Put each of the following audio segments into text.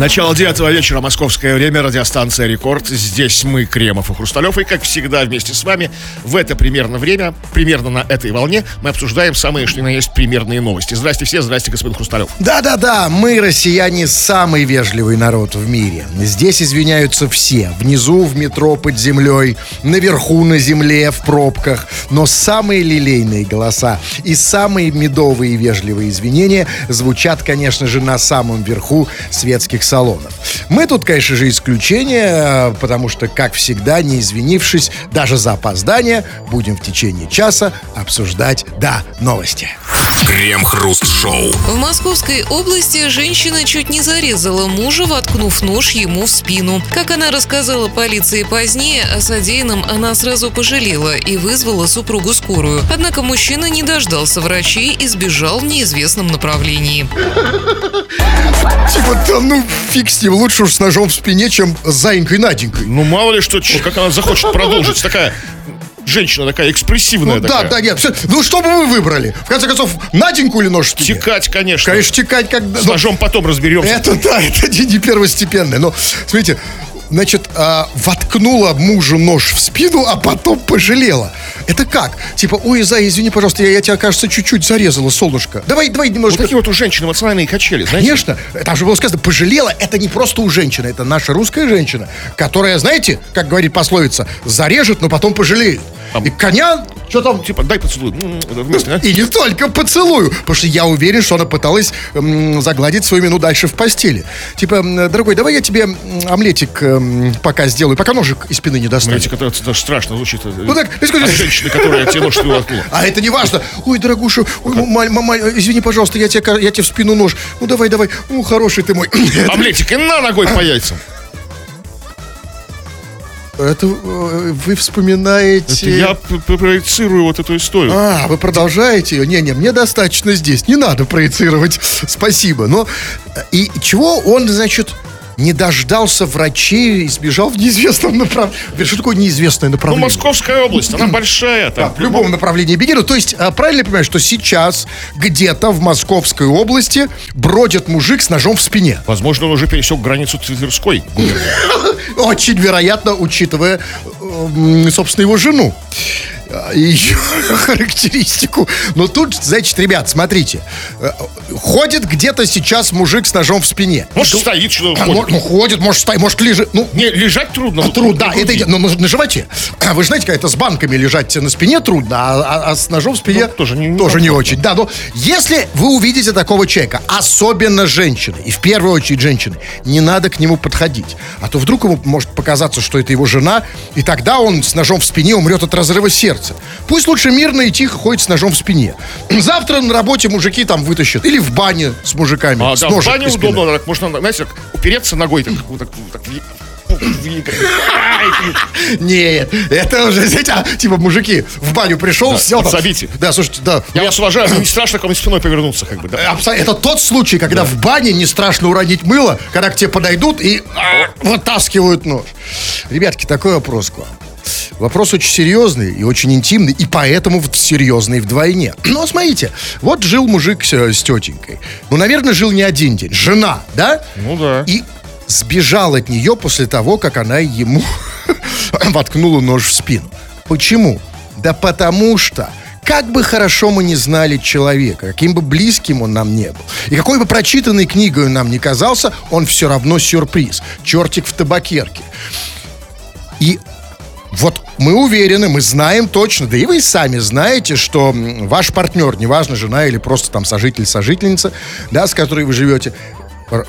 Начало девятого вечера, московское время, радиостанция «Рекорд». Здесь мы, Кремов и Хрусталев. И, как всегда, вместе с вами в это примерно время, примерно на этой волне, мы обсуждаем самые, что ни на есть, примерные новости. Здрасте все, здрасте, господин Хрусталев. Да-да-да, мы, россияне, самый вежливый народ в мире. Здесь извиняются все. Внизу, в метро, под землей, наверху, на земле, в пробках. Но самые лилейные голоса и самые медовые и вежливые извинения звучат, конечно же, на самом верху светских салонов. Мы тут, конечно же, исключение, э, потому что, как всегда, не извинившись даже за опоздание, будем в течение часа обсуждать, да, новости. Крем-хруст-шоу. В Московской области женщина чуть не зарезала мужа, воткнув нож ему в спину. Как она рассказала полиции позднее, о содеянном она сразу пожалела и вызвала супругу скорую. Однако мужчина не дождался врачей и сбежал в неизвестном направлении. Типа, да ну фиг с ним, лучше уж с ножом в спине, чем с заинькой Наденькой. Ну, мало ли что, как она захочет продолжить. Такая женщина такая экспрессивная Ну, такая. да, да, нет. всё. Ну, что бы вы выбрали? В конце концов, Наденьку или нож? Текать, конечно. Конечно, текать когда... С ножом потом разберемся. Это да, это не, не первостепенное. Но, смотрите, значит, а, воткнула мужу нож в спину, а потом пожалела. Это как? Типа, ой, Зай, извини, пожалуйста, я, я тебя, кажется, чуть-чуть зарезала, солнышко. Давай, давай Вот немножко... такие вот у женщин эмоциональные качели, знаете? Конечно, там же было сказано, пожалела, это не просто у женщины, это наша русская женщина, которая, знаете, как говорит пословица, зарежет, но потом пожалеет. И коня, что там, Типа, дай это вместе, а? и не только поцелую, потому что я уверен, что она пыталась м, загладить свою вину дальше в постели. Типа, дорогой, давай я тебе омлетик м, пока сделаю, пока ножик из спины не достану. Знаете, это даже страшно звучит. Ну так, От женщины, которая тебе нож воткнула. А это не важно. Ой, дорогуша, ой, мама, мама, извини, пожалуйста, я тебе, я тебе в спину нож. Ну, давай, давай. Ну, хороший ты мой. Омлетик и на ногой по яйцам. Это э, вы вспоминаете... Это я проецирую вот эту историю. А, вы продолжаете ее? Не-не, мне достаточно здесь. Не надо проецировать. Спасибо. Но э, и чего он, значит, не дождался врачей и сбежал в неизвестном направлении? Что такое неизвестное Ну, направление? Московская область, она большая. Да, Там, в любом направлении беги. Ну, то есть, а, правильно я понимаю, что сейчас где-то в Московской области бродит мужик с ножом в спине? Возможно, он уже пересек границу Тверской. Очень вероятно, учитывая, м, собственно, его жену. А, и Ее характеристику. Но тут, значит, ребят, смотрите. э, Ходит где-то сейчас мужик с ножом в спине. Может, стоит, что А, ходит. Ну, ходит, может, стоит, может, лежит. Ну, Не, лежать трудно. а но трудно, да, это но на, на животе. А Вы же знаете, как это с банками лежать на спине трудно, а, а- а с ножом в спине Ну, тоже не- не тоже не очень. Да, но если вы увидите такого человека, особенно женщины, и в первую очередь женщины, не надо к нему подходить. А то вдруг ему может показаться, что это его жена, и тогда он с ножом в спине умрет от разрыва сердца. Пусть лучше мирно и тихо ходит с ножом в спине. Завтра на работе мужики там вытащат. Или в бане с мужиками. А, с да, в бане удобно, так можно, знаете, так упереться ногой, так, так, так, Нет, это уже, знаете, а, типа мужики в баню пришел, Да, сел. подсобите. Да, слушайте, да. Я вас уважаю, но не страшно ко мне спиной повернуться, как бы, да. Это тот случай, когда в бане не страшно уронить мыло, когда к тебе подойдут и а, вытаскивают нож. Ребятки, такой вопрос к вам. Вопрос очень серьезный и очень интимный, и поэтому серьезный вдвойне. Но смотрите, вот жил мужик с, э, с тетенькой. Ну, наверное, жил не один день. Жена, да? Ну да. И сбежал от нее после того, как она ему воткнула нож в спину. Почему? Да потому что как бы хорошо мы не знали человека, каким бы близким он нам не был, и какой бы прочитанной книгой он нам не казался, он все равно сюрприз. Чертик в табакерке. И вот мы уверены, мы знаем точно, да и вы сами знаете, что ваш партнер, неважно, жена или просто там сожитель, сожительница, да, с которой вы живете,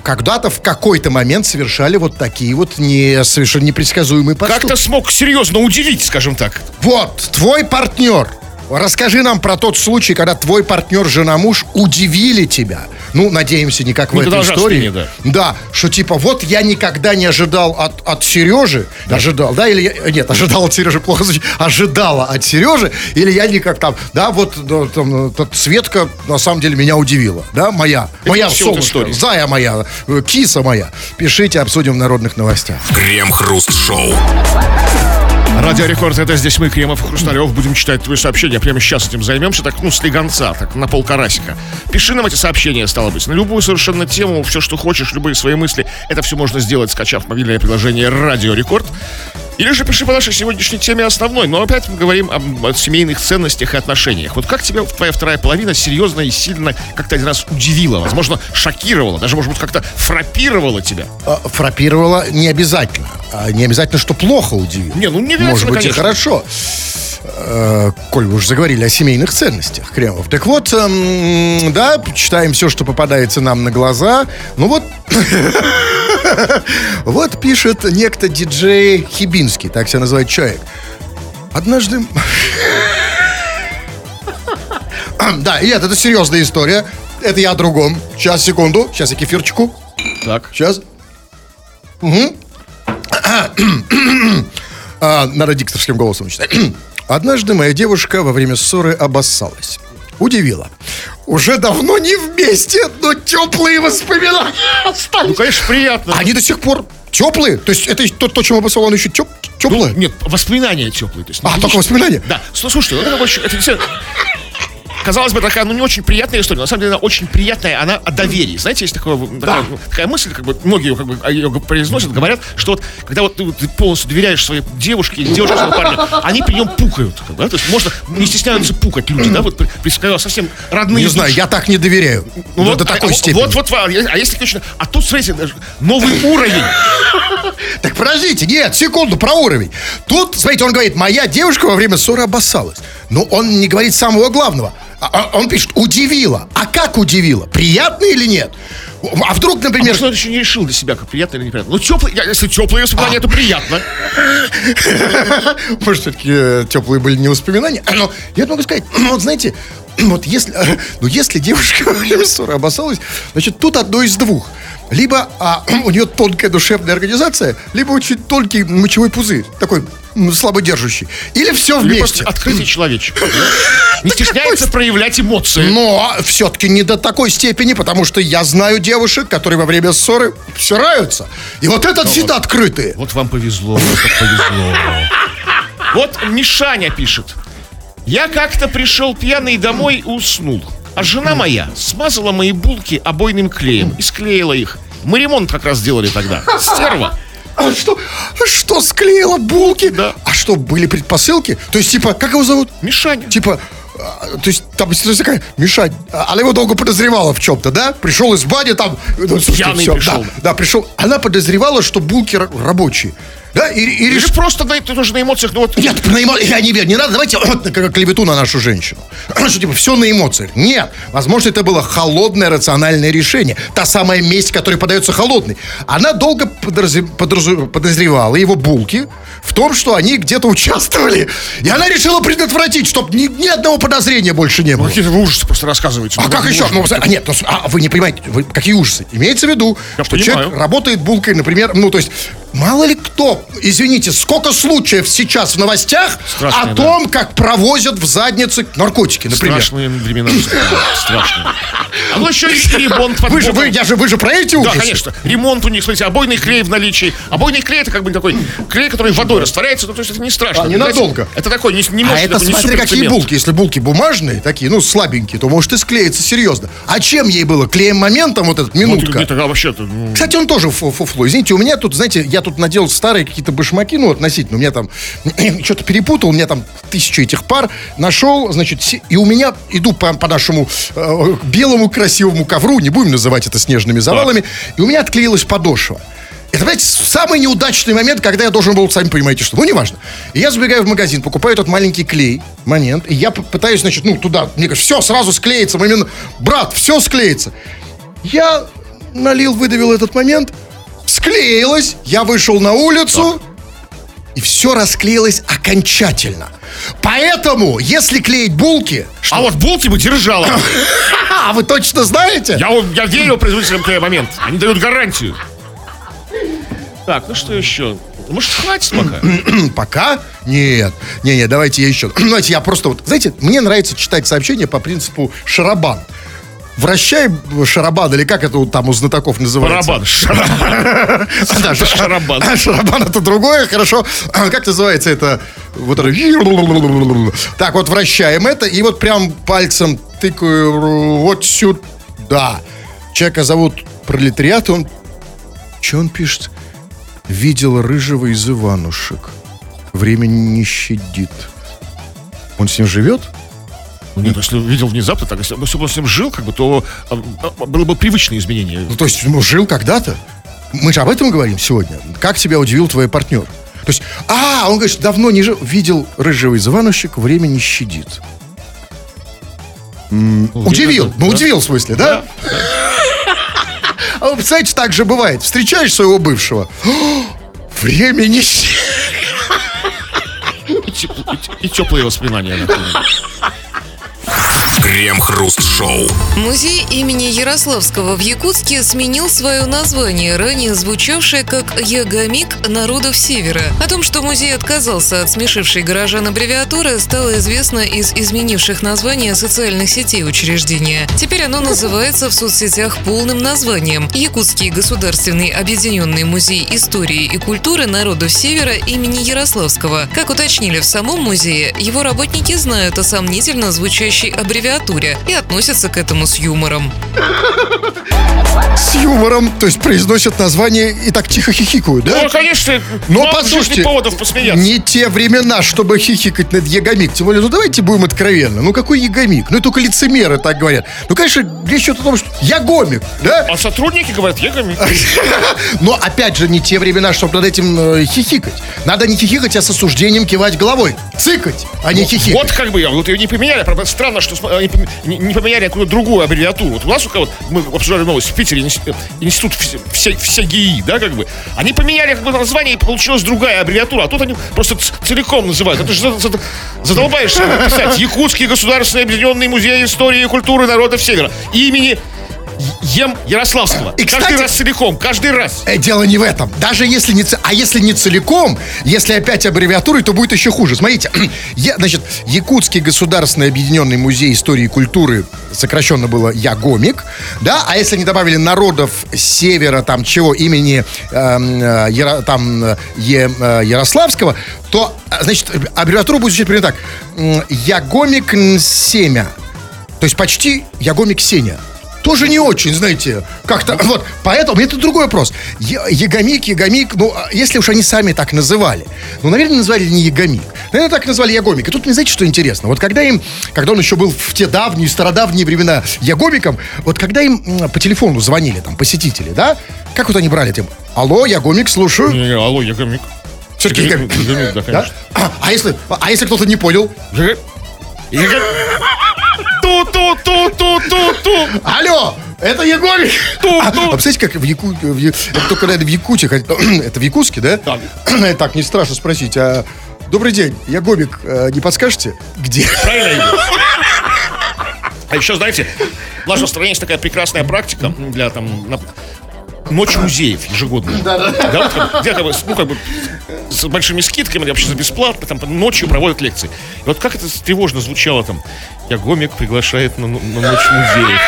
когда-то в какой-то момент совершали вот такие вот не, совершенно непредсказуемые поступки. Как-то смог серьезно удивить, скажем так. Вот, твой партнер. Расскажи нам про тот случай, когда твой партнер, жена, муж удивили тебя. Ну, надеемся, не как в Не этой продолжав истории. спине, да. Да, что типа вот я никогда не ожидал от, от Сережи, ожидал, да, или я- нет, ожидал от Сережи, плохо звучит, ожидала от Сережи, или я никак там, да, вот да, там, тот Светка на самом деле меня удивила, да, моя, моя все вот солнышко, зая моя, киса моя. Пишите, обсудим в народных новостях. Крем-хруст-шоу. Радио Рекорд, это здесь мы, Кремов Хрусталев, будем читать твои сообщения. Прямо сейчас этим займемся, так, ну, слегонца, так, на полкарасика. Пиши нам эти сообщения, стало быть, на любую совершенно тему, все, что хочешь, любые свои мысли. Это все можно сделать, скачав мобильное приложение Радио Рекорд. Или же пиши по нашей сегодняшней теме основной. Но опять мы говорим об, о семейных ценностях и отношениях. Вот как тебя твоя вторая половина серьезно и сильно как-то один раз удивила, возможно, шокировала, даже, может быть, как-то фрапировала тебя? А, Фрапировала не обязательно. А Не обязательно, что плохо удивило. Не, ну, не обязательно, Может быть, и конечно. хорошо. Э, Коль вы уже заговорили о семейных ценностях, Кремов. Так вот, эм, да, читаем все, что попадается нам на глаза. Ну вот, вот пишет некто диджей Хибинский, так себя называет человек. Однажды... Да, и это, это серьезная история. Это я о другом. Сейчас, секунду. Сейчас я кефирчику. Так. Сейчас. А, надо дикторским голосом читать. Однажды моя девушка во время ссоры обоссалась. Удивила. Уже давно не вместе, но теплые воспоминания Ну, остались. конечно, приятно. Они до сих пор теплые. То есть это то, то чем оно еще теп, теплое. Нет, воспоминания теплые. То есть, а, не- только воспоминания? Да, Слу- слушайте, вот это это действительно- казалось бы, такая, ну, не очень приятная история. На самом деле, она очень приятная, она о доверии. Знаете, есть такое, такая, ну, такая мысль, как бы, многие ее, как бы, ее произносят, говорят, что вот, когда вот ты, ты полностью доверяешь своей девушке девушке своему парню, они при нем пукают. как бы, да? То есть можно, не стесняются пукать люди, да, вот, когда совсем родные. Не знаю, души. я так не доверяю. Ну, вот, до такой а, степени. Вот, вот, а а если точно, а тут, смотрите, новый уровень. Так подождите, нет, секунду, про уровень. Тут, смотрите, он говорит, моя девушка во время ссоры обоссалась. Но он не говорит самого главного. А- а- Он пишет, удивила. А как удивила? Приятно или нет? А вдруг, например... Может, он еще не решил для себя, как приятно или неприятно. Ну, теплый, если теплые воспоминания, то приятно. Может, все-таки теплые были не воспоминания. Но я могу сказать, вот знаете, вот если, э, ну, если девушка ссоры обоссалась, значит, тут одно из двух. Либо а, у нее тонкая душевная организация, либо очень тонкий мочевой пузырь, такой слабодержащий. Или все вместе. просто открытый человечек. Не стесняется проявлять эмоции. Но все-таки не до такой степени, потому что я знаю девушек, которые во время ссоры всираются. И вот этот всегда открытые. Вот вам повезло, повезло. Вот Мишаня пишет. Я как-то пришел пьяный домой и уснул. А жена моя смазала мои булки обойным клеем и склеила их. Мы ремонт как раз делали тогда. Стерва. А что, а что склеила булки? Да. А что, были предпосылки? То есть, типа, как его зовут? Мишаня. Типа, то есть там ситуация такая, Мишань, а, она его долго подозревала в чем-то, да? Пришел из бани там, ну, Пьяный всё, пришел. Да, да, пришел. Она подозревала, что булки рабочие. Да, и, и решила... же просто на, тоже на эмоциях, ну вот... Нет, на эмо- я не верю, не надо, давайте как клевету на нашу женщину. Что, типа, все на эмоциях. Нет, возможно, это было холодное рациональное решение. Та самая месть, которая подается холодной. Она долго подразы- подразу- подозревала его булки в том, что они где-то участвовали. И она решила предотвратить, чтобы ни, ни одного подозрения больше не было. Какие вы ужасы просто рассказываете. А Ну, как еще? Ну, а, нет, ну, а вы не понимаете, вы, какие ужасы? Имеется в виду, Я что понимаю. человек работает булкой, например, ну, то есть, мало ли кто, извините, сколько случаев сейчас в новостях Страшные, о да. том, как провозят в задницы наркотики, например. Страшные времена. Страшные. А ну еще и ремонт под Вы же, вы, я же, вы же про эти Да, ужасы? конечно. Ремонт у них, смотрите, обойный клей в наличии. Обойный клей это как бы такой клей, который водой растворяется, ну, то есть это не страшно. А, ненадолго. Это такой, не, не А мощный, это смотри, какие булки. Если булки бумажные, такие, ну, слабенькие, то может и склеиться серьезно. А чем ей было? Клеем моментом вот этот минутка? это а вообще-то, ну, Кстати, он тоже фу- фуфло. Извините, у меня тут, знаете, я тут надел старые какие-то башмаки, ну, относительно. У меня там что-то перепутал, у меня там тысячу этих пар нашел, значит, и у меня иду по, по нашему э, белому красивому ковру, не будем называть это снежными завалами, и у меня отклеилась подошва. Это, понимаете, самый неудачный момент, когда я должен был, сами понимаете, что. Ну, неважно. И я забегаю в магазин, покупаю этот маленький клей, момент, и я пытаюсь, значит, ну, туда, мне говорят, все, сразу склеится, момент, брат, все склеится. Я налил, выдавил этот момент, склеилось, я вышел на улицу, и все расклеилось окончательно. Поэтому, если клеить булки, А вот булки бы держала. а вы точно знаете? Я, я верю производителям клея момент. Они дают гарантию. Так, ну что еще? Может, хватит пока? Пока? Нет. Не-не, давайте я еще. Знаете, я просто вот, знаете, мне нравится читать сообщения по принципу шарабан. Вращай шарабан, или как это там у знатоков называется? Барабан. Шарабан. Шарабан. Шарабан это другое, хорошо. Как называется это? Вот. Так, вот вращаем это, и вот прям пальцем тыкаю вот сюда. Человека зовут пролетариат, он... Что он пишет? Видел рыжего из Иванушек. Время не щадит. Он с ним живет? Ну, Нет, если видел внезапно, так если бы он с ним жил, как бы, то а, а, было бы привычное изменение. Ну, то есть, ну, жил когда-то. Мы же об этом говорим сегодня. Как тебя удивил твой партнер? То есть, а, он говорит, давно не жил. Видел рыжего из Иванушек, время не щадит. М, удивил. Ну, да. удивил в смысле, да? А вы представляете, так же бывает. Встречаешь своего бывшего. «О, Время не щадит. И теплые воспоминания. например. Крем-хруст-шоу. Музей имени Ярославского в Якутске сменил свое название, ранее звучавшее как «Ягомик народов Севера». О том, что музей отказался от смешившей горожан аббревиатуры, стало известно из изменивших названия социальных сетей учреждения. Теперь оно называется в соцсетях полным названием «Якутский государственный объединенный музей истории и культуры народов Севера имени Ярославского». Как уточнили в самом музее, его работники знают о сомнительно звучащей аббревиатуре и относятся к этому с юмором. С юмором, то есть произносят название и так тихо хихикают, да? Ну, конечно, Но послушайте, жизни поводов посмеяться. не те времена, чтобы хихикать над Ягомик. Тем более, ну давайте будем откровенны. Ну какой Ягомик? Ну и только лицемеры так говорят. Ну, конечно, речь идет о том, что Ягомик, да? А сотрудники говорят, я гомик. Но опять же, не те времена, чтобы над этим э, хихикать. Надо не хихикать, а с осуждением кивать головой. Цикать, а не хихикать. Вот как бы я, вот ее не поменяли, правда, странно, что они пом- не, не поменяли какую-то другую аббревиатуру. Вот у нас у кого мы обсуждали новость в Питере, э, институт вс- вся, всегии, да, как бы. Они поменяли как бы название, и получилась другая аббревиатура, а тут они просто целиком называют. Это же за- за- задолбаешься писать. Якутский государственный объединенный музей истории и культуры народов Севера. Имени Ем Ярославского. И, каждый кстати- раз целиком, каждый раз. Э, Дело не в этом. Даже если не... А если не целиком, если опять аббревиатурой, то будет еще хуже. Смотрите, я, значит, Якутский государственный объединенный музей истории и культуры, сокращенно было Ягомик, да, а если они добавили народов севера, там, чего, имени эм, э, Яро- там, э, Е- э, Ярославского, то, э, значит, аббревиатура будет звучать примерно так. Ягомик Семя. То есть почти Ягомик Сеня. Тоже не очень, знаете, как-то, вот, поэтому это другой вопрос. Ягомик, Ягомик, ну, а если уж они сами так называли, ну, наверное, назвали не Ягомик, наверное, так назвали Ягомик. И тут, мне знаете, что интересно? Вот когда им, когда он еще был в те давние, стародавние времена Ягомиком, вот когда им по телефону звонили, там, посетители, да, как вот они брали тем, алло, Ягомик, слушаю. Не, не, алло, я гомик. Все-таки Ягомик. Ягомик, да, Да? А, а если, а если кто-то не понял? Я- я- Ту-ту-ту-ту-ту-ту. Алло, это Егорик. Ту, А, ту. а представляете, как в Яку... в Это только, наверное, в Якутии. хотя- Это в Якутске, да? Да. Так, не страшно спросить. А... Добрый день, я Гомик. э, Не подскажете, где? Правильно? А еще, знаете, в нашей стране есть такая прекрасная практика для там Ночь музеев ежегодная. Да, вот как бы, где как бы, ну, как бы с большими скидками, вообще за бесплатно, там ночью проводят лекции. И вот как это тревожно звучало там. Я гомик приглашает на, на ночь музеев.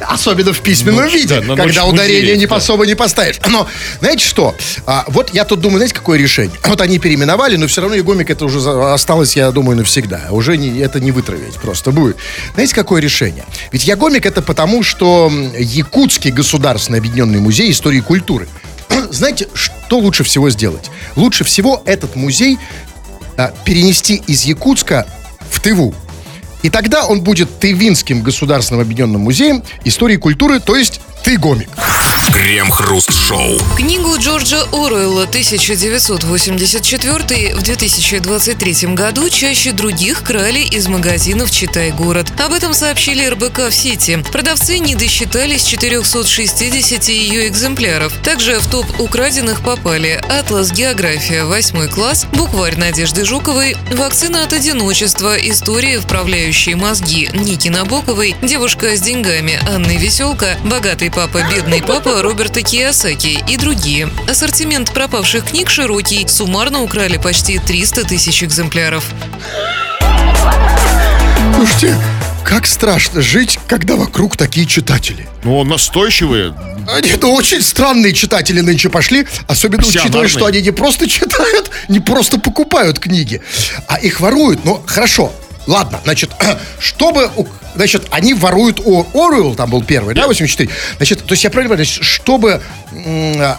Особенно в письменном Ночь, виде, да, когда ударение музеев, не да. особо не поставишь. Но, знаете что? А, вот я тут думаю, знаете, какое решение? Вот они переименовали, но все равно Егомик это уже осталось, я думаю, навсегда. Уже не, это не вытравить просто будет. Знаете, какое решение? Ведь Ягомик это потому, что Якутский государственный объединенный музей истории и культуры. Знаете, что лучше всего сделать? Лучше всего этот музей а, перенести из Якутска в Тыву. И тогда он будет Тывинским государственным объединенным музеем истории и культуры, то есть Тыгомик. Крем-хруст-шоу. Книгу Джорджа Оруэлла 1984 в 2023 году чаще других крали из магазинов «Читай город». Об этом сообщили РБК в сети. Продавцы не досчитались 460 ее экземпляров. Также в топ украденных попали «Атлас География» 8 класс, букварь Надежды Жуковой, «Вакцина от одиночества. История, вправляющие мозги» Ники Набоковой, «Девушка с деньгами» Анны Веселка, «Богатый папа, бедный папа» Роберта Киосаки и другие. Ассортимент пропавших книг широкий. Суммарно украли почти 300 тысяч экземпляров. Слушайте, Как страшно жить, когда вокруг такие читатели. Ну, настойчивые. Они, ну, очень странные читатели нынче пошли, особенно учитывая, Пассионарные. что они не просто читают, не просто покупают книги, а их воруют. Ну, хорошо, ладно, значит, чтобы... у- Значит, они воруют о Оруэлл, там был первый, да, 84. Значит, то есть я правильно понимаю, чтобы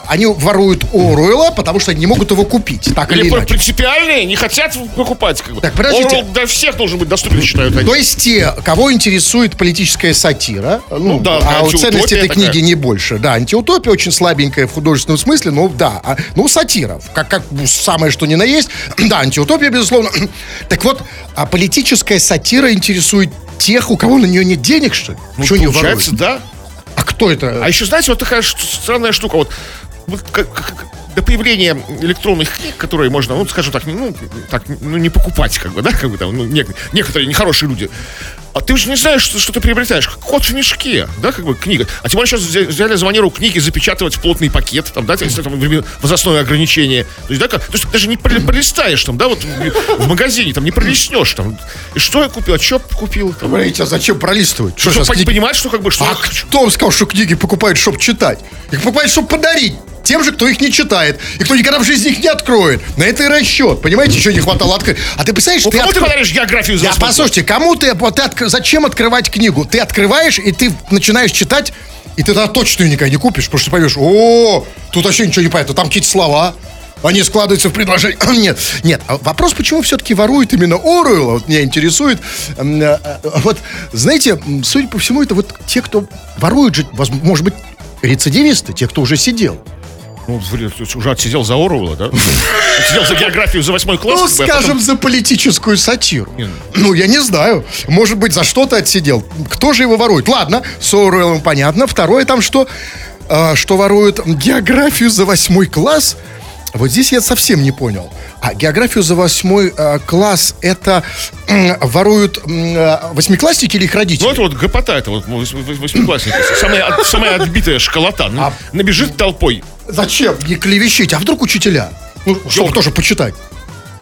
они воруют Оруэлла, потому что они не могут его купить, так или, Или иначе. принципиальные, не хотят покупать. Как бы. Так, подождите. Орел для всех должен быть доступен, считают они. То есть те, кого интересует политическая сатира, ну, да, а антиутопия ценности этой такая. книги не больше. Да, антиутопия очень слабенькая в художественном смысле, но да, а, ну, сатира, как, как самое что ни на есть. Да, антиутопия, безусловно. Так вот, а политическая сатира интересует тех, у кого на нее нет денег, что ли? Ну, Чего не получается, воруют? да. А кто это? А еще, знаете, вот такая странная штука. Вот, вот как- как- до появления электронных книг, которые можно, ну, скажем так, не- ну, так, ну, не покупать, как бы, да, как бы там, ну, нек- некоторые нехорошие люди. А ты уже не знаешь, что, что ты приобретаешь. Кот в мешке, да, как бы книга. А тем более сейчас взя- взяли за манеру книги запечатывать в плотный пакет, там, да, если там возрастное ограничение. То есть, да, как, то есть даже не пролистаешь там, да, вот в, магазине, там, не пролистнешь, там. И что я купил, а что купил, там. Говорите, а зачем пролистывать? Что Чтобы сейчас книги- понимать, что как бы, что А кто вам сказал, что книги покупают, чтобы читать? Их покупают, чтобы подарить. Тем же, кто их не читает. И кто никогда в жизни их не откроет. На это и расчет. Понимаете, еще не хватало открыть. А ты представляешь, Ну, ты кому ты откры- подаришь географию за Я, послушайте, кому ты, ты откр- зачем открывать книгу? Ты открываешь, и ты начинаешь читать, и ты тогда точно никогда не купишь, потому что ты поймешь, о, тут вообще ничего не понятно, там какие-то слова, они складываются в предложение. нет, нет, а вопрос, почему все-таки воруют именно Оруэлла, вот меня интересует. Э, э, Вот, знаете, судя по всему, это вот те, кто воруют же, может быть, рецидивисты, те, кто уже сидел. Ну, уже отсидел за Оруэлла, да? Отсидел за географию за восьмой класс. Ну, а скажем, за политическую сатиру. Не, Ну, я не знаю. Может быть, за что-то отсидел. Кто же его ворует? Ладно, с Оруэллом понятно. Второе там что? А, что воруют географию за восьмой класс? Вот здесь я совсем не понял. А географию за восьмой а, класс это м, воруют а, восьмиклассники или их родители? Ну, это вот гопота, это вот вось- вось- восьмиклассник. Самая, самая отбитая школота. Ну, А- Набежит толпой. Зачем? Не клевещите. А вдруг учителя? Ну, чтобы тоже почитать.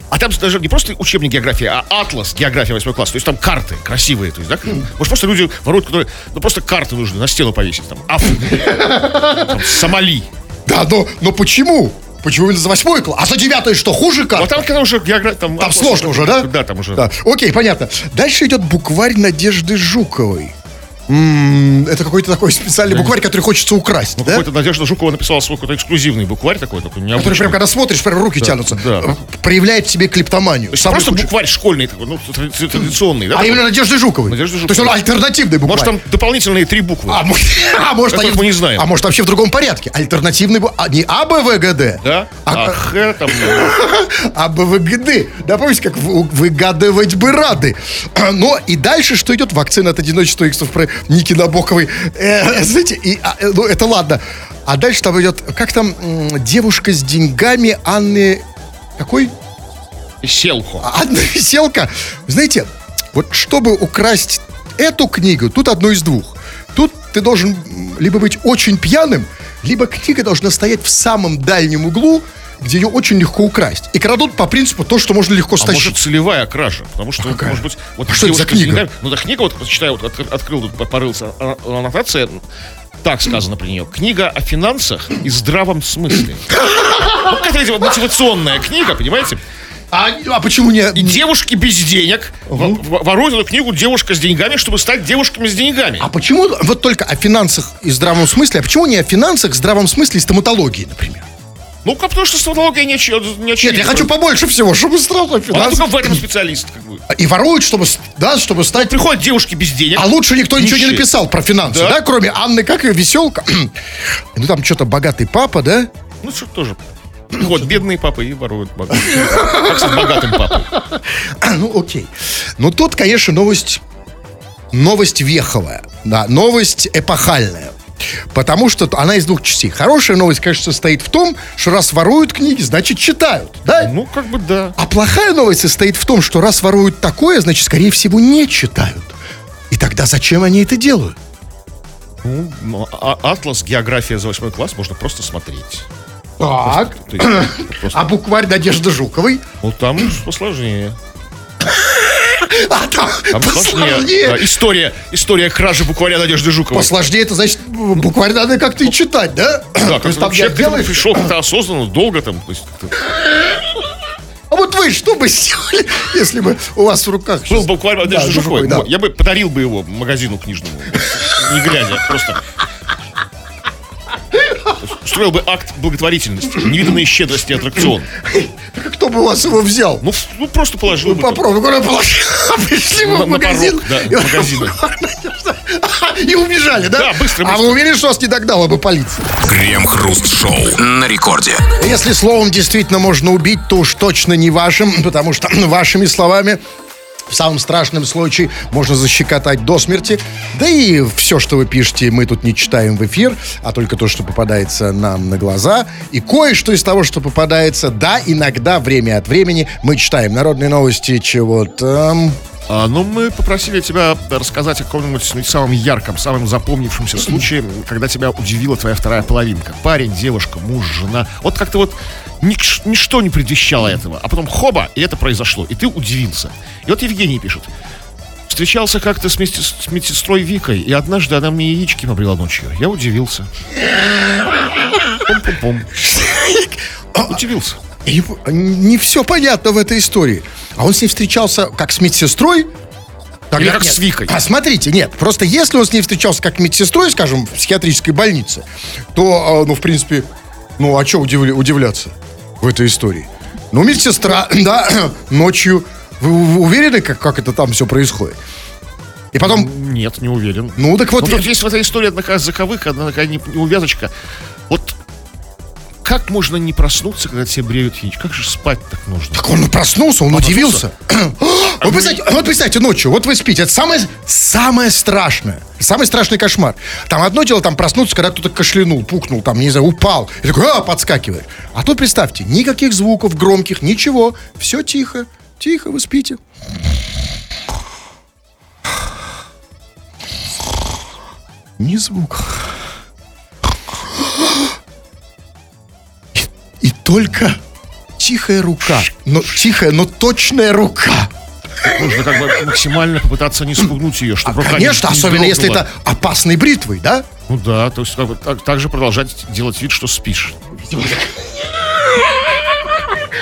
А там даже не просто учебник географии, а атлас география восьмой класс. То есть там карты красивые. То есть, да? Может, просто люди воруют, которые... Ну, просто карты нужны на стену повесить. Там, там, Сомали. Да, но, но почему? Почему именно за восьмой класс? А за девятый что, хуже как? Вот там, когда уже география... Там, Там сложно уже, да? Да, там уже. Да. Окей, понятно. Дальше идет букварь Надежды Жуковой. М, Это какой-то такой специальный букварь, который хочется украсть, Ну, да? какой-то Надежда Жукова написала свой какой-то эксклюзивный букварь такой, такой Который необычный. прям, когда смотришь, прям руки тянутся. да. Э, Проявляет в себе клептоманию. То есть Самый просто худший. букварь школьный такой, ну, тради- традиционный, да? А такой? именно Надежды Жуковой. Надежды То есть он Жуковой. альтернативный букварь. Может, там дополнительные три буквы. А, может, а, может, Которых они- мы не знаем. а может вообще в другом порядке. Альтернативный, бу- а, не АБВГД, Да? а, А, Х там... ну, а БВГД. Да, помните, как вы- выгадывать бы рады. Но и дальше, что идет? Вакцина от одиночества иксов про Ники Набоковой. Э, знаете, и, а, э, ну, это ладно. А дальше там идет, как там, девушка с деньгами Анны... Какой? Селхо. Анна Веселка. Знаете, вот чтобы украсть эту книгу, тут одно из двух. Тут ты должен либо быть очень пьяным, либо книга должна стоять в самом дальнем углу, где ее очень легко украсть. И крадут по принципу то, что можно легко А стащить. может целевая кража? Потому что, какая? может быть, вот А что это за девушка с книга? деньгами- Ну, да, книга, вот читаю, вот от- открыл, тут порылся, а- аннотация, так сказано про нее. Книга о финансах и здравом смысле. Ну, какая-то мотивационная книга, понимаете? А, а почему не... И девушки без денег во- воруют эту книгу «Девушка с деньгами», чтобы стать девушками с деньгами. А почему вот только о финансах и здравом смысле, а почему не о финансах, здравом смысле и стоматологии, например? Ну, как потому что стоматология не, не Нет, очевидна. я хочу побольше всего, чтобы сразу о Она только в этом специалист. Как бы. И воруют, чтобы, с- да, чтобы стать Приходят девушки без денег. А лучше никто ничего не написал про финансы, да, Да. кроме Анны, как ее веселка. ну там что-то богатый папа, да? Ну, что тоже. Вот, бедные папы и воруют богатых. Как стать богатым папой. ну окей. Но тут, конечно, новость, новость веховая, да, новость эпохальная. Потому что она из двух частей. Хорошая новость, конечно, состоит в том, что раз воруют книги, значит читают, да? Ну, как бы да. А плохая новость состоит в том, что раз воруют такое, значит, скорее всего, не читают. И тогда зачем они это делают? Ну, а- атлас, география за восьмой класс можно просто смотреть. Так. То есть, просто- А букварь Надежды Жуковой? ну, там посложнее. А там сложнее. посложнее. Да, история, история кражи букваря Надежды Жуковой. Посложнее, это значит, буквально надо как-то и читать, да? Да, То как есть там вообще я делаю- пришел как-то осознанно, долго там. то есть. А вот вы что бы сделали, если бы у вас в руках... Был сейчас- букварь Да, Жуковой, да. Я бы подарил бы его магазину книжному. Не глядя, просто. Устроил бы акт благотворительности, невиданные щедрости аттракцион. Кто бы у вас его взял? Ну, ну просто положил бы. там. попробуй, куда положил. Пришли На- в магазин. порог, да, и- магазина. И убежали, да? Да, быстро, А быстро. вы уверены, что вас не догнала бы полиция? Крем-хруст-шоу на рекорде. Если словом действительно можно убить, то уж точно не вашим, потому что вашими словами в самом страшном случае можно защекотать до смерти. Да и все, что вы пишете, мы тут не читаем в эфир, а только то, что попадается нам на глаза. И кое-что из того, что попадается, да, иногда, время от времени, мы читаем народные новости, чего там... А, ну, мы попросили тебя рассказать о каком-нибудь самом ярком, самом запомнившемся случае, когда тебя удивила твоя вторая половинка. Парень, девушка, муж, жена. Вот как-то вот нич- ничто не предвещало этого. А потом хоба, и это произошло. И ты удивился. И вот Евгений пишет. Встречался как-то с, медси- с медсестрой Викой, и однажды она мне яички побрила ночью. Я удивился. Пум-пум-пум. Удивился. И не все понятно в этой истории. А он с ней встречался как с медсестрой? Или как нет. с Викой. А смотрите, нет, просто если он с ней встречался как медсестрой, скажем, в психиатрической больнице, то, а, ну, в принципе, ну, а что удивляться в этой истории? Ну, медсестра, да, ночью. Вы, вы уверены, как, как это там все происходит? И потом, Нет, не уверен. ну, так вот, Ну, тут есть в этой истории одна заковыка, одна такая не- неувязочка. Как можно не проснуться, когда тебе бреют яичко? Как же спать так нужно? Так он проснулся, он удивился. Вот представьте, вот представьте, ночью, вот вы спите, это самое, самое страшное, самый страшный кошмар. Там одно дело там проснуться, когда кто-то кашлянул, пукнул, там, не знаю, упал, и такой, а, подскакивает. А тут представьте, никаких звуков громких, ничего, все тихо, тихо, вы спите. Ни звука. Только тихая рука, но тихая, но точная рука. Нужно как бы максимально попытаться не спугнуть ее, чтобы рука не- Конечно, не особенно если дрогнула. это опасной бритвой, да? Ну да, то есть как бы так, так же продолжать делать вид, что спишь.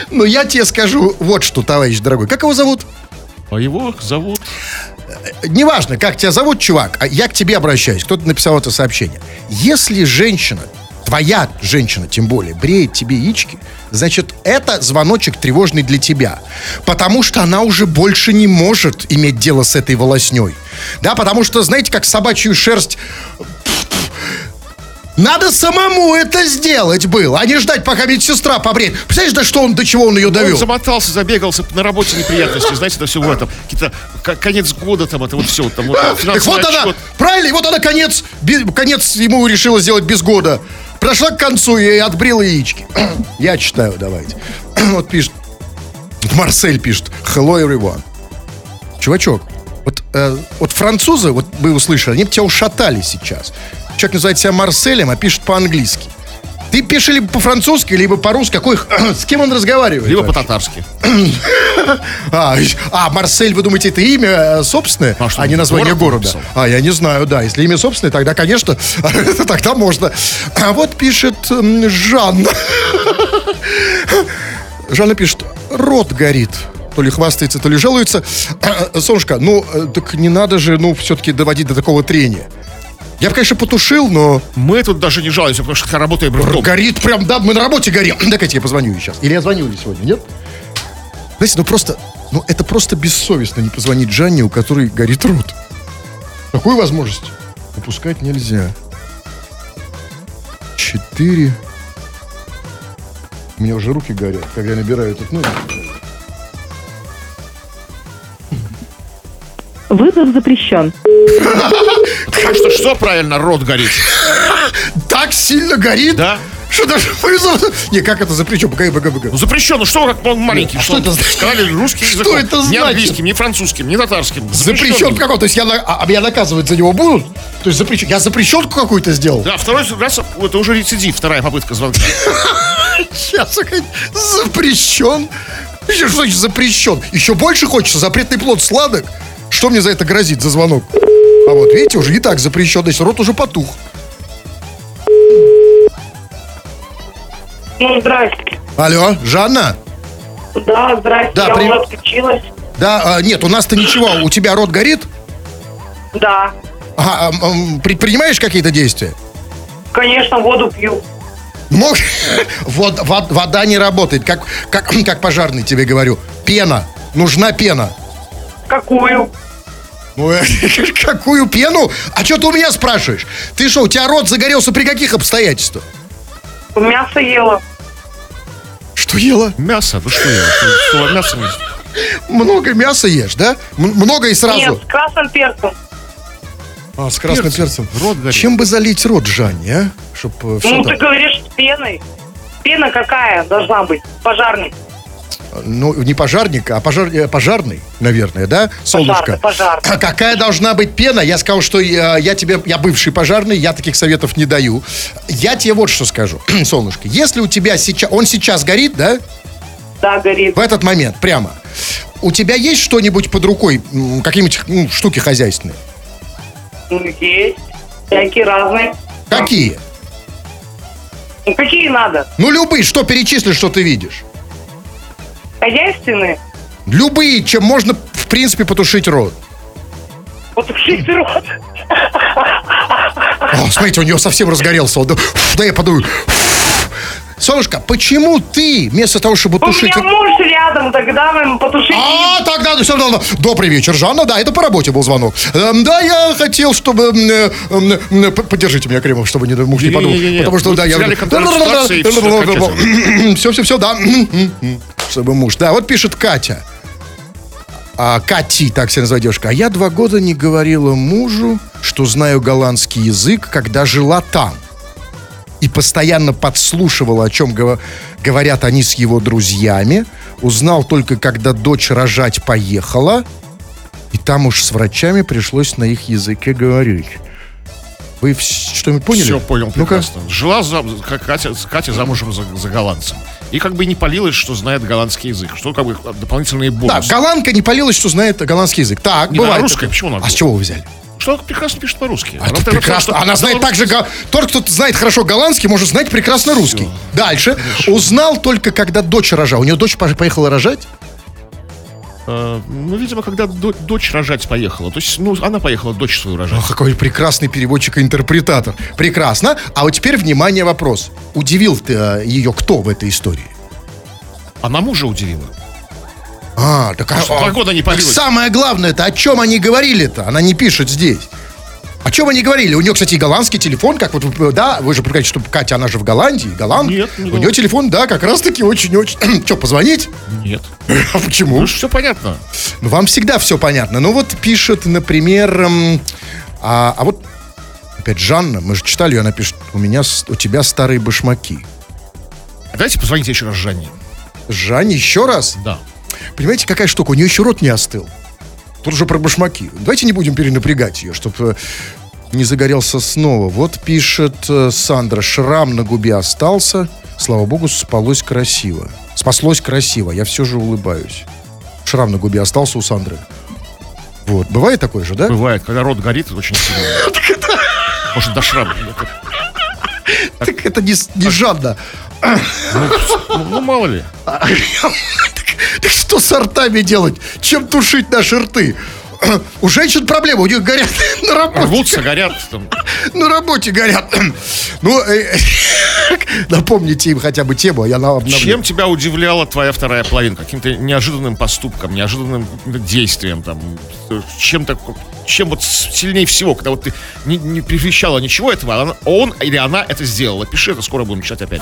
Но я тебе скажу вот что, товарищ дорогой. Как его зовут? А его зовут... Неважно, как тебя зовут, чувак, а я к тебе обращаюсь. Кто-то написал это сообщение. Если женщина, твоя женщина тем более, бреет тебе яички, значит, это звоночек тревожный для тебя. Потому что она уже больше не может иметь дело с этой волосней. Да, потому что, знаете, как собачью шерсть надо самому это сделать было, а не ждать, пока медсестра побреет. Представляешь, до что он, до чего он ее довел? Он замотался, забегался, на работе неприятности, знаете, это все в этом. Какие-то конец года там, это вот все. Там, вот, Так вот она, правильно, и вот она конец, би- конец ему решила сделать без года. Прошла к концу и отбрила яички. Я читаю, давайте. Вот пишет, Марсель пишет, hello everyone. Чувачок, вот, э, вот французы, вот вы услышали, они бы тебя ушатали сейчас. Человек называет себя Марселем, а пишет по-английски. Ты пишешь либо по-французски, либо по-русски. Какой, с кем он разговаривает? Либо по-татарски. А, а, Марсель, вы думаете, это имя э, собственное, А что, а не название город города? А, я не знаю, да. Если имя собственное, тогда, конечно, тогда можно. А вот пишет м, Жанна. Жанна пишет, рот горит. То ли хвастается, то ли жалуется. Солнышко, ну, э, так не надо же, ну, все-таки доводить до такого трения. Я бы, конечно, потушил, но Мы тут даже не жалуемся, потому что работаем в дом. горит прям, да, мы на работе горим. Дайте я позвоню ей сейчас. Или я звонил сегодня, нет? Знаете, ну просто, ну это просто бессовестно не позвонить Жанне, у которой горит рот. Такую возможность упускать нельзя. Четыре. У меня уже руки горят, когда я набираю этот номер. Вызов запрещен. Так что что правильно, рот горит? Так сильно горит, Да? что даже вызов... Не, как это запрещено? Погоди, погоди, погоди. Ну запрещено, что как он маленький. А что это значит? Сказали русским Что языком. это Не значит? английским, не французским, не татарским. Запрещен какой? То есть я, а, а меня наказывать за него будут? То есть запрещен... Я запрещенку какую-то сделал? Да, второй раз, это уже рецидив, вторая попытка звонка. Сейчас запрещен. Что значит запрещен? Еще больше хочется? Запретный плод сладок? Что мне за это грозит, за звонок? А вот, видите, уже и так запрещен, есть рот уже потух. Ну, здрасте. Алло, Жанна? Да, здрасте. Да, я при- уже отключилась. Да, а, нет, у нас-то ничего, у тебя рот горит? Да. Ага, а, м, предпринимаешь какие-то действия? Конечно, воду пью. Мог... Вот, вод- вода не работает, как, как, как пожарный тебе говорю. Пена, нужна пена. Какую? Ну, э, какую пену? А что ты у меня спрашиваешь? Ты что, у тебя рот загорелся при каких обстоятельствах? Мясо ела. Что ела? Мясо, ты что, что, мясо Много мяса ешь, да? М- много и сразу. Нет, с красным перцем. А, с красным Перцем. перцем. Рот горит. Чем бы залить рот Жанне, а? Чтоб э, всё Ну, ты говоришь с пеной. Пена какая должна быть? Пожарный. Ну, не пожарник, а пожар, э, пожарный, наверное, да, солнышко? пожарный. А какая должна быть пена? Я сказал, что я, я тебе, я бывший пожарный, я таких советов не даю. Я тебе вот что скажу, солнышко. Если у тебя сейчас, он сейчас горит, да, Да, горит. в этот момент, прямо, у тебя есть что-нибудь под рукой, какие-нибудь м, штуки хозяйственные? Ну, есть. Всякие разные. Какие? Ну, какие надо? Ну, любые, что перечисли, что ты видишь? Хозяйственные. Любые, чем можно, в принципе, потушить рот. Вот ушить рот. О, смотрите, у него совсем разгорелся. он, Да, я подую. Солнышко, почему ты вместо того, чтобы У тушить... меня муж рядом, тогда мы потушить. А, тогда, все равно. Добрый вечер, Жанна. Да, это по работе был звонок. Эм, да, я хотел, чтобы... э, Поддержите меня, Кремов, чтобы не, муж не подумал. Потому что, да, я... Все, все, все, да. Чтобы муж. Да, вот пишет Катя. А, Кати, так себя называет девушка. А я два года не говорила мужу, что знаю голландский язык, когда жила там. И постоянно подслушивала, о чем гова- говорят они с его друзьями. Узнал только, когда дочь рожать поехала. И там уж с врачами пришлось на их языке говорить. Вы что-нибудь поняли? Все понял прекрасно. Жила за, как Катя, Катя замужем за, за голландцем. И как бы не палилась, что знает голландский язык. Что как бы дополнительные Да, бонусы. голландка не полилась, что знает голландский язык. Так, Не, бывает. она русская, такое. почему она А с чего вы взяли? Что она прекрасно пишет по-русски. А это прекрасно. Она знает также... го- Тот, кто знает хорошо голландский, может знать прекрасно русский. Дальше. Узнал только, когда дочь рожала. У нее дочь по- поехала рожать? Э, ну, видимо, когда до- дочь рожать поехала. То есть, ну, она поехала дочь свою рожать. Ох, какой прекрасный переводчик и интерпретатор. Прекрасно. А вот теперь, внимание, вопрос. Удивил ты э, ее кто в этой истории? Она мужа удивила. А, так, а- Что, два года не так самое главное, это о чем они говорили-то? Она не пишет здесь. О чем они говорили? У нее, кстати, и голландский телефон, как вот, вы, да, вы же понимаете, что Катя, она же в Голландии, Голланд. Нет, не У нее телефон, да, как раз-таки очень-очень... Что, позвонить? Нет. А почему? Ну, все понятно. Ну, Вам всегда все понятно. Ну, вот пишет, например... эм, а, а вот, опять Жанна, мы же читали ее, она пишет, у меня, с- у тебя старые башмаки. Давайте позвоните еще раз Жанне. Жанне еще раз? Да. Понимаете, какая штука? У нее еще рот не остыл. Тут уже про башмаки. Давайте не будем перенапрягать ее, чтобы не загорелся снова. Вот пишет э, Сандра, шрам на губе остался. Слава богу, спалось красиво. Спаслось красиво. Я все же улыбаюсь. Шрам на губе остался у Сандры. Вот. Бывает такое же, да? Бывает, когда рот горит, это очень сильно. Может, до шрама. Так это не, не Жанна. Ну, ну, мало ли. Так, что с ртами делать? Чем тушить наши рты? У женщин проблема, у них горят на работе. Рвутся, горят. На работе горят. Ну, э, напомните им хотя бы тему, а я на обновлю. Чем тебя удивляла твоя вторая половина? Каким-то неожиданным поступком, неожиданным действием, там, чем-то, чем вот сильнее всего, когда вот ты не, не предвещала ничего этого, а она- он или она это сделала. Пиши, это скоро будем читать опять.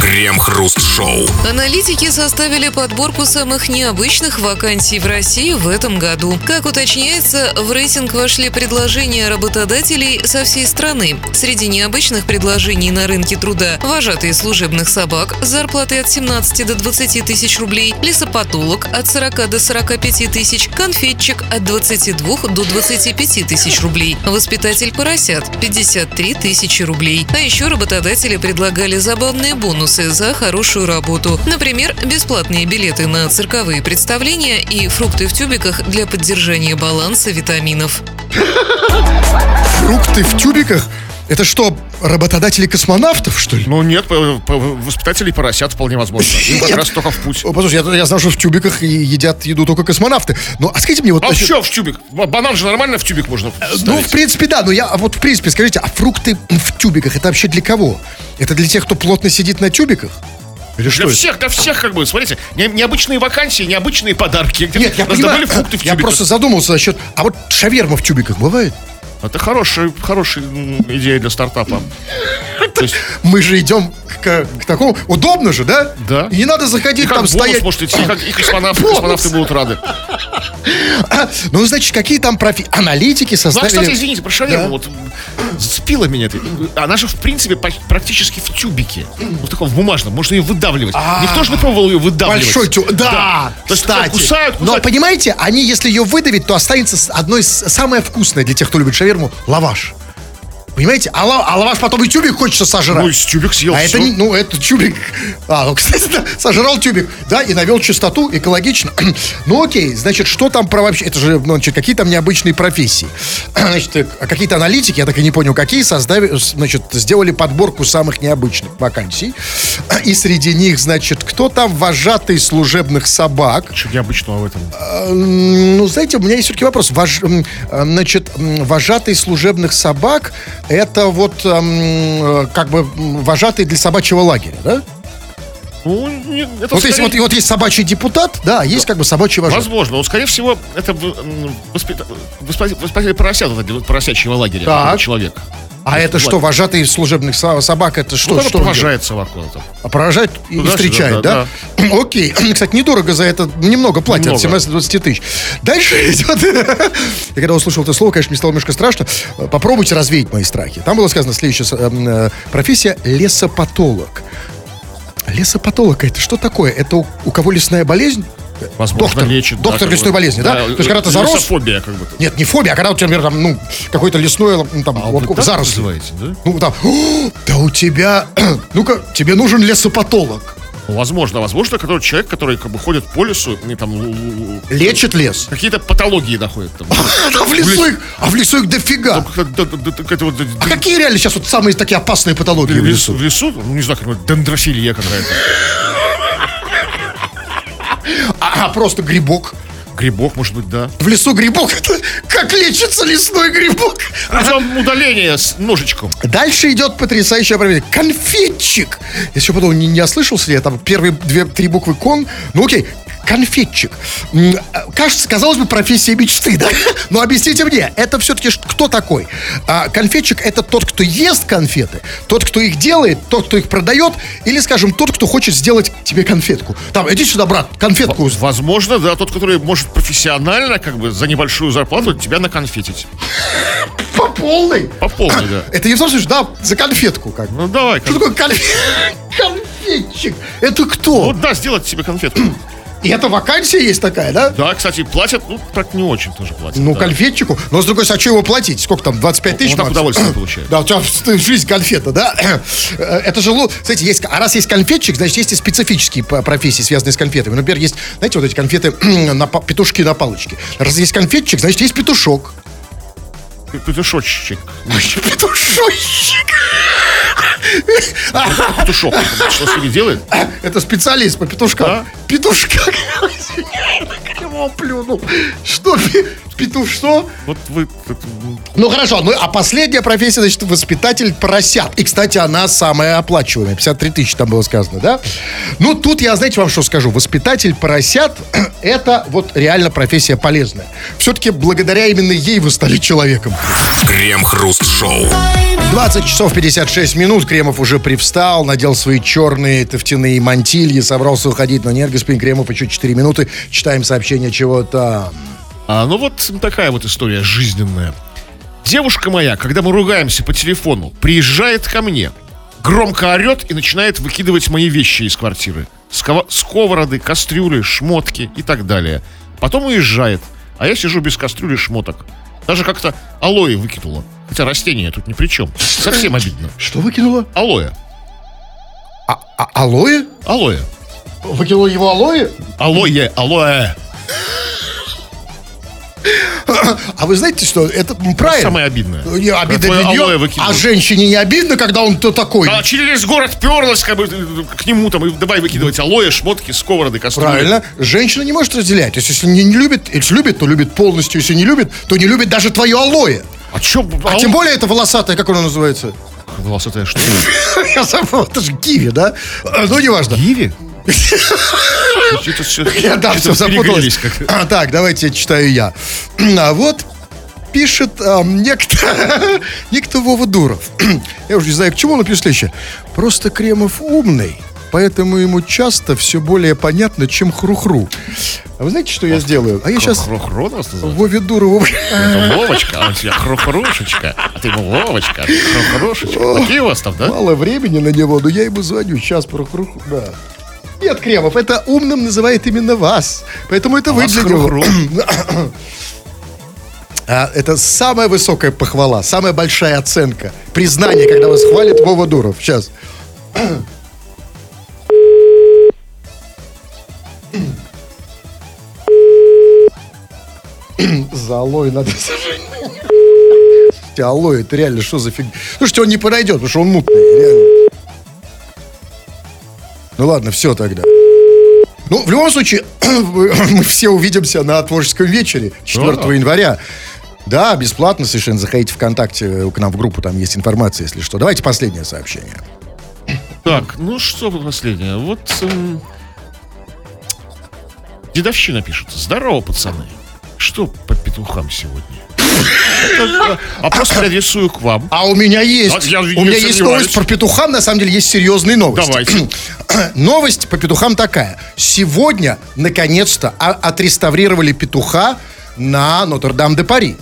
Крем-хруст-шоу. Аналитики составили подборку самых необычных вакансий в России в этом году. Как уточняется, в рейтинг вошли предложения работодателей со всей страны. Среди необычных предложений на рынке труда – вожатый вожатый служебных собак с зарплатой от 17 до 20 тысяч рублей, лесопатолог от 40 до 45 тысяч, конфетчик от 22 до 25 тысяч рублей, воспитатель поросят 53 тысячи рублей. А еще работодатели предлагали забавные бонусы за хорошую работу. Например, бесплатные билеты на цирковые представления и фрукты в тюбиках для поддержания баланса витаминов. Фрукты в тюбиках? Это что, работодатели космонавтов, что ли? Ну нет, воспитателей поросят вполне возможно. Им как раз только в путь. Послушай, я, я знал, что в тюбиках едят еду только космонавты. Ну, а скажите мне, вот... А насчет- что в тюбик? Ба- Банан же нормально в тюбик можно Ну, ставить? в принципе, да, но я а вот в принципе, скажите, а фрукты в тюбиках это вообще для кого? Это для тех, кто плотно сидит на тюбиках? Или что Для это? всех, для всех, как бы, смотрите, не- необычные вакансии, необычные подарки. Нет, я понимаю, фрукты в я тюбиках. просто задумался насчет... А вот шаверма в тюбиках бывает? Это хорошая, хорошая идея для стартапа. То есть, Мы же идем к, к такому... Удобно же, да? Да. И не надо заходить и там бонус стоять... может идти, и, как, и космонавты, космонавты будут рады. А, ну, значит, какие там профи... Аналитики Ну, а, кстати, извините, про шаверму, Да. вот зацепила меня это. Она же, в принципе, практически в тюбике. Вот таком, в бумажном. Можно ее выдавливать. Никто же не пробовал ее выдавливать. Большой тю... Да, есть, кстати. кусают, Но кусают. понимаете, они, если ее выдавить, то останется одной из самое вкусное для тех, кто любит шаверму, лаваш. Понимаете? А, ла- а лаваш потом и тюбик хочется сожрать. Ну, тюбик съел а всё. это не, ну, это тюбик. А, ну, кстати, да, сожрал тюбик, да, и навел чистоту, экологично. ну, окей, значит, что там про вообще, это же, ну, значит, какие там необычные профессии. значит, э, какие-то аналитики, я так и не понял, какие, создали, значит, сделали подборку самых необычных вакансий. И среди них, значит, кто там вожатый служебных собак, Что необычного в этом? М, Ну, знаете, у меня есть все-таки вопрос. Вож- значит, вожатый служебных собак это вот эм, как бы вожатый для собачьего лагеря, да? Ну, не- это Вот есть, скорее- вот, и вот есть собачий депутат, да, а есть как бы собачий вожатый. Возможно, но скорее всего это воспитатель поросят, вот эти поросячьего лагеря, Так. человек. А это что, вожатый служебных со- собак, это что? Ну, что провожает собаку. А поражает и Ну, встречает, да? Окей. Кстати, недорого за это, немного платят, Немного. 17-20 тысяч. Дальше идет... Я когда услышал это слово, конечно, мне стало немножко страшно. Попробуйте развеять мои страхи. Там было сказано следующая э, профессия лесопатолог. Лесопатолог это что такое? Это у, у кого лесная болезнь? Возможно, доктор, лечит. да, доктор бы. лесной болезни, да? То есть, когда ты зарос... Лесофобия, как бы. Нет, не фобия, а когда у тебя, например, там, ну, какое-то лесное, ну, там, А вот, называете, да? Ну, там, «О, да у тебя, ну-ка, тебе нужен лесопатолог. Ну, Возможно, возможно, который человек, который как бы ходит по лесу и там Лечит лес. какие-то патологии находит. Там. А в лесу их, а в лесу их дофига. А какие реально сейчас вот самые такие опасные патологии в лесу, в лесу, ну не знаю, как дендрофилия какая-то. А, а, просто грибок. Грибок, может быть, да. В лесу грибок. Это как лечится лесной грибок. Путем удаления с ножичком. Дальше идет потрясающее определение. Конфетчик. Я еще подумал, не, не ослышался ли я там первые две, три буквы кон. Ну окей, конфетчик. А, Кажется, казалось бы, профессия мечты, да? Но объясните мне, это все-таки кто такой? А, конфетчик это тот, кто ест конфеты, тот, кто их делает, тот, кто их продает, или, скажем, тот, кто хочет сделать тебе конфетку. Там, иди сюда, брат, конфетку. Возможно, да, тот, который может профессионально, как бы, за небольшую зарплату тебя наконфетить. По полной. По полной, да. Это не в том что, да, за конфетку как. Ну, давай. Что такое конф- конфетчик? Это кто? Вот, да, сделать себе конфетку. И это вакансия есть такая, да? Да, кстати, платят, ну, так не очень тоже платят. Ну, да. конфетчику. Но, с другой стороны, а что его платить? Сколько там, 25 тысяч? Он максимум? удовольствие получает. Да, у тебя жизнь конфета, да? Э, Это же, знаете, есть, а раз есть конфетчик, значит, есть и специфические профессии, связанные с конфетами. Например, есть, знаете, вот эти конфеты, на, петушки на палочке. Раз есть конфетчик, значит, есть петушок. Петушочек. Петушочек. Петушок. Что с ними делает? Это специалист по петушкам. Петушка. Криво плюнул. Что? Петуш что? Вот вы... Ну хорошо, ну а последняя профессия, значит, воспитатель поросят. И, кстати, она самая оплачиваемая. 53 тысячи там было сказано, да? Ну, тут я, знаете, вам что скажу. Воспитатель поросят – это вот реально профессия полезная. Все-таки благодаря именно ей вы стали человеком. Крем-хруст-шоу. 20 часов 56 минут. Кремов уже привстал, надел свои черные тофтяные мантильи, собрался уходить. Но нет, господин Кремов, еще 4 минуты. Читаем сообщение чего-то. А, ну вот такая вот история жизненная. Девушка моя, когда мы ругаемся по телефону, приезжает ко мне, громко орет и начинает выкидывать мои вещи из квартиры. Скова- сковороды, кастрюли, шмотки и так далее. Потом уезжает, а я сижу без кастрюли и шмоток. Даже как-то алоэ выкинула. Хотя растение тут ни при чем. Совсем обидно. Что выкинула? Алоэ. А, а- алоэ? Алоэ. Выкинула его алоэ? Алоэ, алоэ. А вы знаете, что это правильно? Самое обидное. Не, обидно для нее, а женщине не обидно, когда он то такой. А через город перлась как бы к нему там и давай выкидывать алоэ, шмотки, сковороды, кастрюли. Правильно. Женщина не может разделять. То есть, если не, не любит, если любит, то любит полностью. Если не любит, то не любит даже твое алоэ. А чё? А тем более это волосатое, как оно называется? Волосатая что? Я забыл, это же киви, да? А, Ну, неважно. Гиви? Я, да, все запуталось. А, так, давайте читаю я. А вот пишет ам, некто, некто Вова Дуров. Я уже не знаю, к чему он пишет следующее. Просто Кремов умный, поэтому ему часто все более понятно, чем хрухру. А вы знаете, что я сделаю? А я сейчас Хрохро нас называют? Вове Дурову... Это Вовочка, а он тебя хрохрошечка. А ты ему Вовочка, хрохрошечка. Такие у вас там, да? Мало времени на него, но я ему звоню. Сейчас про хрухру... Да. Нет, Кремов, это умным называет именно вас. Поэтому это вы вас для него. хрухру. А, это самая высокая похвала, самая большая оценка. Признание, когда вас хвалит Вова Дуров. Сейчас. За алоэ надо алоэ, это реально что за фигня? Слушайте, он не подойдет, потому что он мутный, реально. Ну ладно, все тогда. Ну, в любом случае, мы все увидимся на творческом вечере 4 Да. января. Да, бесплатно совершенно. Заходите ВКонтакте э, к нам в группу, там есть информация, если что. Давайте последнее сообщение. Так, ну что последнее? Вот... эм, Дедовщина пишет. Здорово, пацаны. Что по петухам сегодня? Вопрос переадресую к вам. А у меня есть, А, у меня есть новость про петухам. На самом деле есть серьезные новости. Давайте. Новость по петухам такая. Сегодня, наконец-то, а- отреставрировали петуха на Нотр-Дам-де-Пари.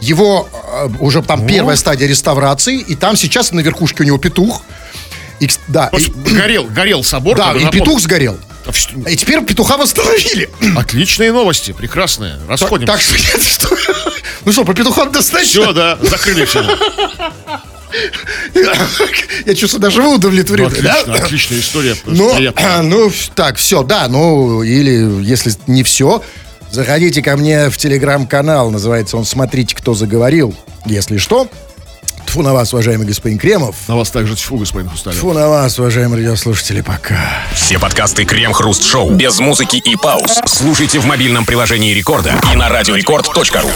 Его э, уже там первая стадия реставрации, и там сейчас на верхушке у него петух. И, да, и- Горел, горел собор. да, и напомню. петух сгорел. А что- И теперь петуха восстановили. Отличные новости, прекрасные. Так, Расходимся. так что, нет, что- ну что, по петухам достаточно? Все, да, закрыли все. Я чувствую, даже вы удовлетворены. Отлично, да? отличная история. Ну, приятная. ну, так, все, да, ну, или если не все, заходите ко мне в телеграм-канал, называется он «Смотрите, кто заговорил», если что. Тфу на вас, уважаемый господин Кремов. На вас также тьфу, господин Хусталев. Тфу на вас, уважаемые радиослушатели, пока. Все подкасты Крем-Хруст Шоу без музыки и пауз. Слушайте в мобильном приложении Рекорда и на радиорекорд.ру.